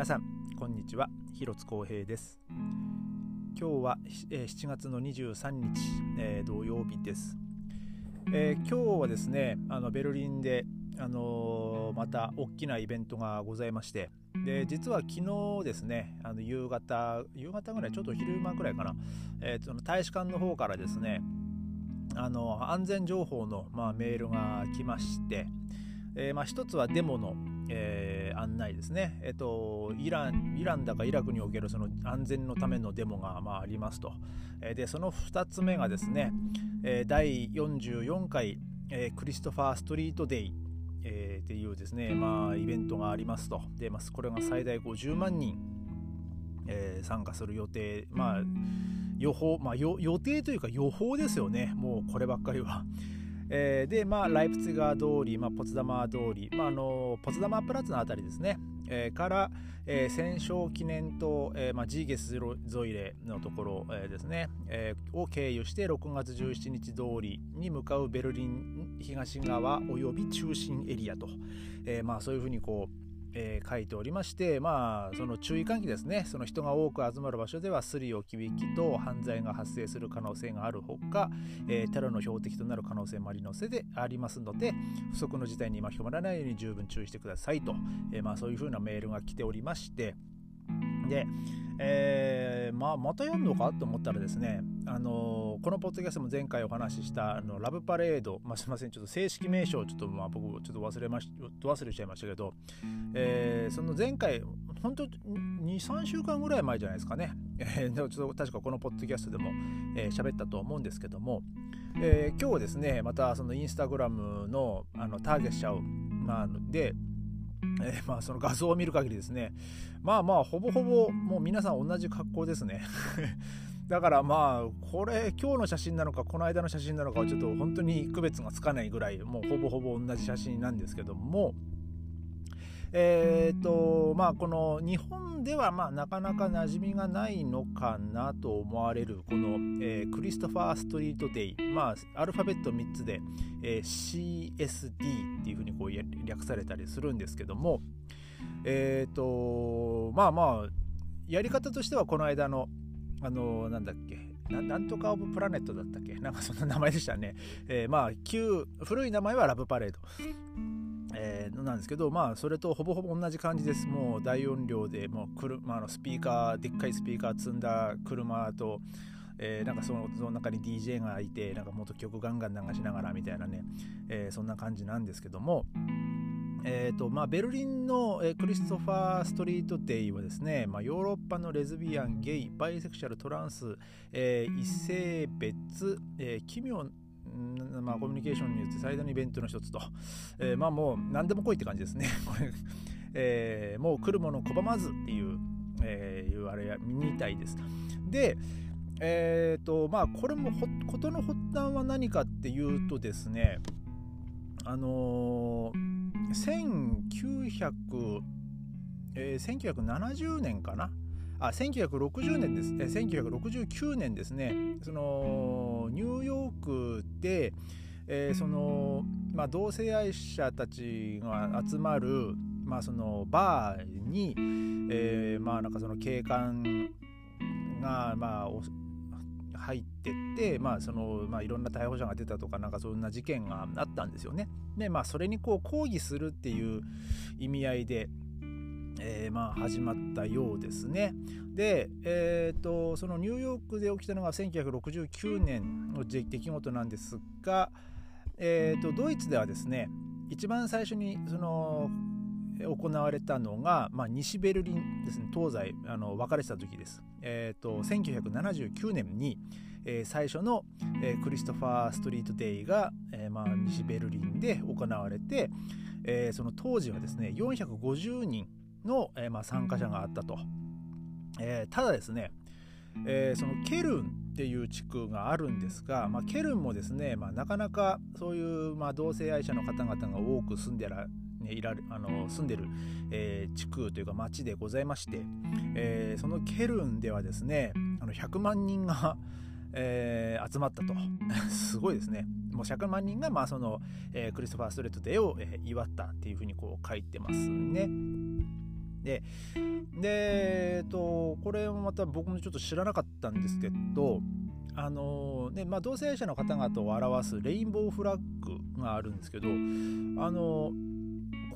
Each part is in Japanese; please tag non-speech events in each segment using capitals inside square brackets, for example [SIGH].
皆さんこんにちは。広津光平です。今日は、えー、7月の23日、えー、土曜日です、えー、今日はですねあのベルリンであのまた大きなイベントがございましてで実は昨日ですねあの夕方夕方ぐらいちょっと昼間ぐらいかな、えー、その大使館の方からですねあの安全情報の、まあ、メールが来まして、えーまあ、一つはデモの、えー、案内ですね、えっと、イランイランだかイラクにおけるその安全のためのデモが、まあ、ありますと、えー、でその2つ目がですね、えー、第44回、えー、クリストファー・ストリート・デイ、えー、っていうですね、まあ、イベントがありますと。で、まあ、これが最大50万人、えー、参加する予定まあ予報、まあ、予定というか予報ですよね。もうこればっかりは。えー、で、まあ、ライプツィガー通り、まあ、ポツダマー通り、まあ、あのポツダマープラッツのあたりですね、えー、から、えー、戦勝記念と、えーまあ、ジーゲスゾイレのところ、えー、ですね、えー、を経由して6月17日通りに向かうベルリン東側および中心エリアと、えーまあ、そういうふうにこうえー、書いておりまして、まあ、その注意喚起ですね、その人が多く集まる場所では、スリを響きと犯罪が発生する可能性があるほか、えー、テロの標的となる可能性もありのせでありますので、不測の事態に巻き込まれないように十分注意してくださいと、えー、まあ、そういうふうなメールが来ておりまして、で、えー、まあ、また読むのか？と思ったらですね、あのー、このポッドキャストも前回お話ししたあのラブパレード、まあ、すみません、ちょっと正式名称、ちょっとまあ僕、ちょっと忘れまし忘れちゃいましたけど、えー、その前回、本当2、3週間ぐらい前じゃないですかね、えー、ちょっと確かこのポッドキャストでも喋、えー、ったと思うんですけども、えー、今日ですね、またそのインスタグラムのあのターゲットしちゃう、まあ、で、[LAUGHS] えー、まあその画像を見る限りですね。まあまあほぼほぼもう皆さん同じ格好ですね。[LAUGHS] だからまあこれ今日の写真なのかこの間の写真なのかはちょっと本当に区別がつかないぐらいもうほぼほぼ同じ写真なんですけども。え、ー、とまあこの日本ではまあなかなか馴染みがないのかなと思われるこの、えー、クリストファー・ストリート・デイまあアルファベット3つで、えー、CSD っていうふうにこう略されたりするんですけどもえ、ー、とまあまあやり方としてはこの間のあのなんだっけなんとかオブプラネットだったっけ？なんかそんな名前でしたね。えー、まあ旧古い名前はラブパレード。えー、なんですけどまあそれとほぼほぼ同じ感じです。もう大音量でもう車のスピーカーでっかいスピーカー積んだ車と、えー、なんかそのその中に DJ がいてなんかもっと曲ガンガン流しながらみたいなね、えー、そんな感じなんですけどもえーとまあ、ベルリンの、えー、クリストファー・ストリート・デイはですね、まあ、ヨーロッパのレズビアン、ゲイ、バイセクシャル、トランス、えー、異性別、えー、奇妙まあ、コミュニケーションによって最大のイベントの一つと、えー、まあもう何でも来いって感じですね。[LAUGHS] これえー、もう来るもの拒まずっていう、えー、いうあれみたいです。で、えっ、ー、とまあこれも事の発端は何かっていうとですねあのー、1900、えー、1970年かなあ1960年です、え1969年ですねそのニューヨークで、えー、そのまあ、同性愛者たちが集まる、まあ、そのバーに、えー、まあなんかその警官がまあ入ってって、まあそのまあ、いろんな逮捕者が出たとかなんかそんな事件があったんですよね。でまあそれにこう抗議するっていう意味合いで、えー、まあ始まったようですね。で、えーと、そのニューヨークで起きたのが1969年の出来事なんですが、えーと、ドイツではですね一番最初にその行われたのが、まあ、西ベルリンですね東西あの分かれてた時です。えーと、1979年に、えー、最初の、えー、クリストファー・ストリート・デイが、えーまあ、西ベルリンで行われて、えー、その当時はですね450人の、えーまあ、参加者があったと、えー、ただですね、えー、そのケルンっていう地区があるんですが、まあ、ケルンもですね、まあ、なかなかそういう、まあ、同性愛者の方々が多く住んでら、いらあの住んでる、えー、地区というか町でございまして、えー、そのケルンではですねあの100万人が、[LAUGHS] えー、集まったと。[LAUGHS] すごいですね。もう100万人が、まあそのえー、クリストファー・ストレートデーを、えー、祝ったっていうふうにこう書いてますね。でで、えっと、これもまた僕もちょっと知らなかったんですけどあのねまあ、同性愛者の方々を表すレインボーフラッグがあるんですけどあの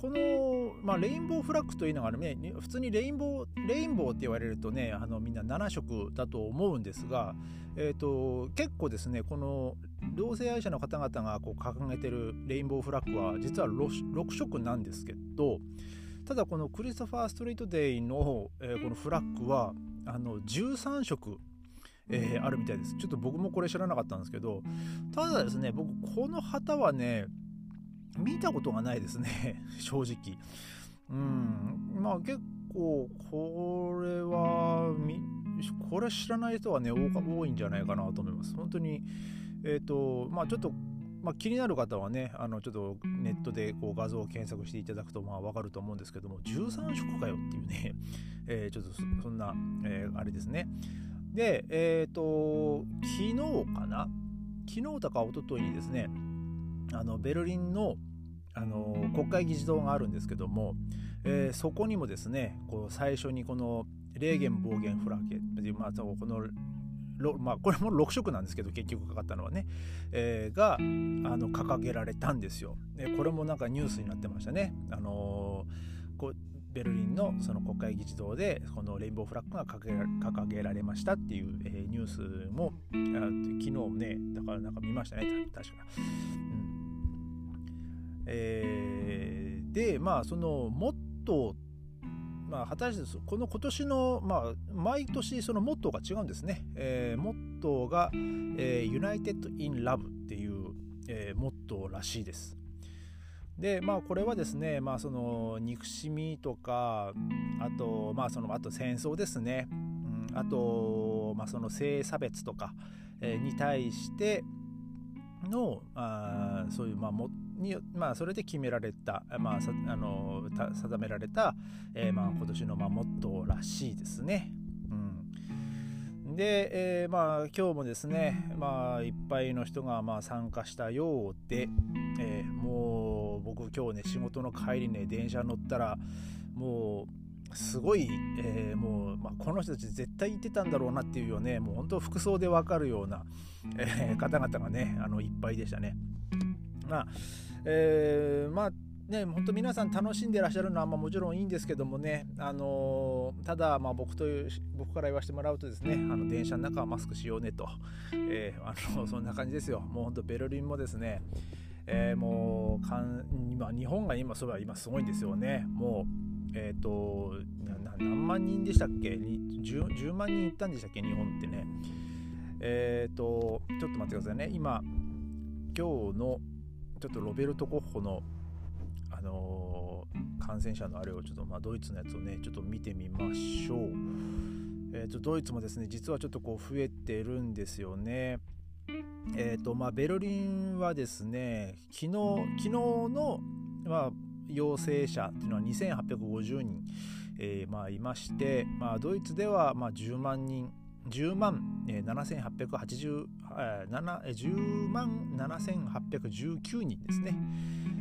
この、まあ、レインボーフラッグというのがね普通にレインボーレインボーって言われるとねあのみんな7色だと思うんですが、えーと、結構ですねこの同性愛者の方々がこう掲げてるレインボーフラッグは実は 6, 6色なんですけどただこのクリストファー・ストリートデイの、えー、このフラッグはあの13色えー、あるみたいです。ちょっと僕もこれ知らなかったんですけど、ただですね、僕この旗はね、見たことがないですね、[LAUGHS] 正直。うん、まあ結構これは、これ知らない人はね、多いんじゃないかなと思います。本当に、えっ、ー、と、まあちょっとまあ、気になる方はねあのちょっとネットでこう画像を検索していただくとまあ分かると思うんですけども13色かよっていうね、[LAUGHS] えー、ちょっとそんな、えー、あれですね。で、えっ、ー、と、昨日かな？昨日とか一昨日にですね、あの、ベルリンの、あの、国会議事堂があるんですけども、えー、そこにもですね、こう最初にこの、レーゲン、暴言、フラケ、まあ、このまあ、これも6色なんですけど結局かかったのはね、えー、があの掲げられたんですよ。でこれもなんかニュースになってましたね。あのー、こベルリンのその国会議事堂でこのレインボーフラッグが掲げられましたっていう、えー、ニュースも昨日ねだからなんか見ましたね確か、うんえー、でまあそのモットーまあ、果たしてこの今年の、まあ、毎年そのモットーが違うんですね。えー、モットーが、えー、United in Love っていう、えー、モットーらしいです。でまあこれはですねまあその憎しみとかあとまあそのあと戦争ですね、うん、あとまあその性差別とか、えー、に対してのあそういうまあもにまあそれで決められたまあさあの定められた、えー、まあ今年のまあモットーらしいですね。で、えー、まあ今日もですね、まあ、いっぱいの人がまあ参加したようで、えー、もう僕今日ね仕事の帰りね電車乗ったらもうすごい、えー、もう、まあ、この人たち絶対行ってたんだろうなっていうよねもう本当服装でわかるような、えー、方々がねあのいっぱいでしたね。まあえー、まあね、本当皆さん楽しんでらっしゃるのはまあもちろんいいんですけどもね、あのー、ただまあ僕という僕から言わせてもらうとですねあの電車の中はマスクしようねと、えー、あの [LAUGHS] そんな感じですよ。もう本当ベルリンもですね、えー、もうかん今日本が今そば今すごいんですよね。もうえっ、と何万人でしたっけ？10, 10万人行ったんでしたっけ？日本ってね。えっ、とちょっと待ってくださいね。今今日のちょっとロベルト・コッホのあの感染者のあれをちょっと、まあ、ドイツのやつをねちょっと見てみましょう、えーと、ドイツもですね実はちょっとこう増えてるんですよね。えっ、ー、とまあベルリンはですね昨日昨日の、まあ、陽性者っていうのは2850人、えー、まあ、いまして、まあ、ドイツではまあ10万人10万7880、えー、10万7819人ですね。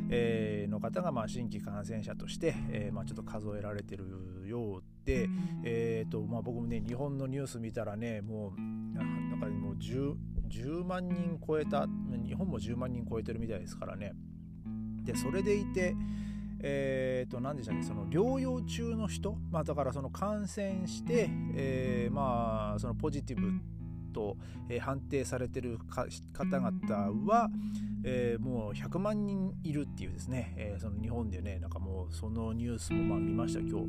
えー、の方がまあ新規感染者として、えーまあ、ちょっと数えられてるようで、えーとまあ、僕もね日本のニュース見たらねもうなんかもう 10, 10万人超えた日本も10万人超えてるみたいですからねでそれでいてえー、と何でしたっけその療養中の人、まあ、だからその感染して、えー、まあそのポジティブと、えー、判定されてる方々は、えー、もう100万人いるっていうですね、えー、その日本でねなんかもうそのニュースもまあ見ました今日。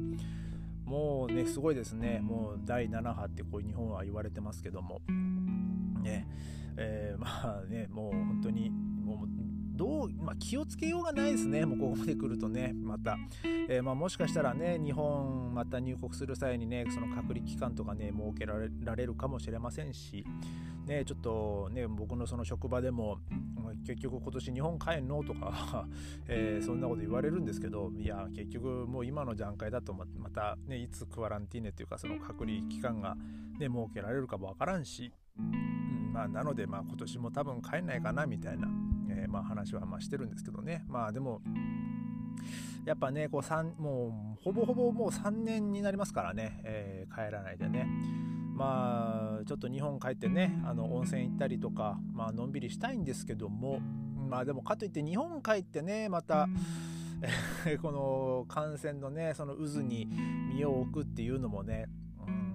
もうねすごいですね。もう第7波ってこう日本は言われてますけども。ね。えー、まあねもう本当にどう、まあ、気をつけようがないですね、もうここまで来るとね、また。えー、まあ、もしかしたらね、日本また入国する際にね、その隔離期間とかね、設けられるかもしれませんし、ね、ちょっとね、僕のその職場でも、結局今年日本帰んのとか [LAUGHS] えー、そんなこと言われるんですけど、いや、結局もう今の段階だとまたね、いつクアランティーネというか、その隔離期間がね、設けられるかもわからんし、うん、まあ、なので、まあ今年も多分帰んないかなみたいな、まあ話はまあしてるんですけどね。まあでも、やっぱねこうもうほぼほぼもう3年になりますからね、えー、帰らないでねまあちょっと日本帰ってねあの温泉行ったりとか、まあのんびりしたいんですけどもまあでもかといって日本帰ってねまた [LAUGHS] この感染のねその渦に身を置くっていうのもね、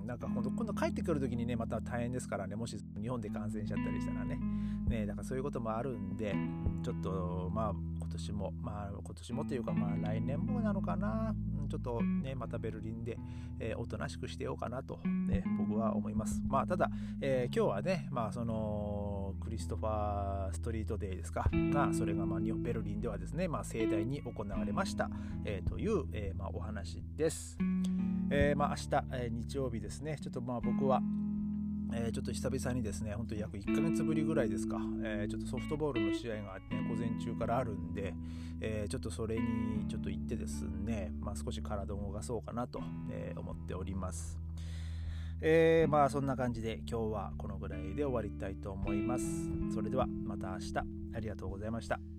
なんか今度今度帰ってくる時にねまた大変ですからねもし日本で感染しちゃったりしたらね。ねだからそういうこともあるんでちょっとまあ今年もまあ今年もというかまあ来年もなのかな、うん、ちょっとねまたベルリンで、えー、おとなしくしてようかなと、ね、僕は思います。まあただ、えー、今日はねまあそのクリストファー・ストリートデーですか。がそれがまあベルリンではですね、まあ、盛大に行われました、えー、という、えーまあ、お話です。えー、まあ、明日、え、日曜日ですね、ちょっとまあ僕は、えー、ちょっと久々にですね、本当に約1ヶ月ぶりぐらいですか、えー、ちょっとソフトボールの試合が、ね、午前中からあるんで、えー、ちょっとそれにちょっと行ってですね、まあ、少し体を動かそうかなと、え思っております。えまあそんな感じで今日はこのぐらいで終わりたいと思います。それではまた明日ありがとうございました。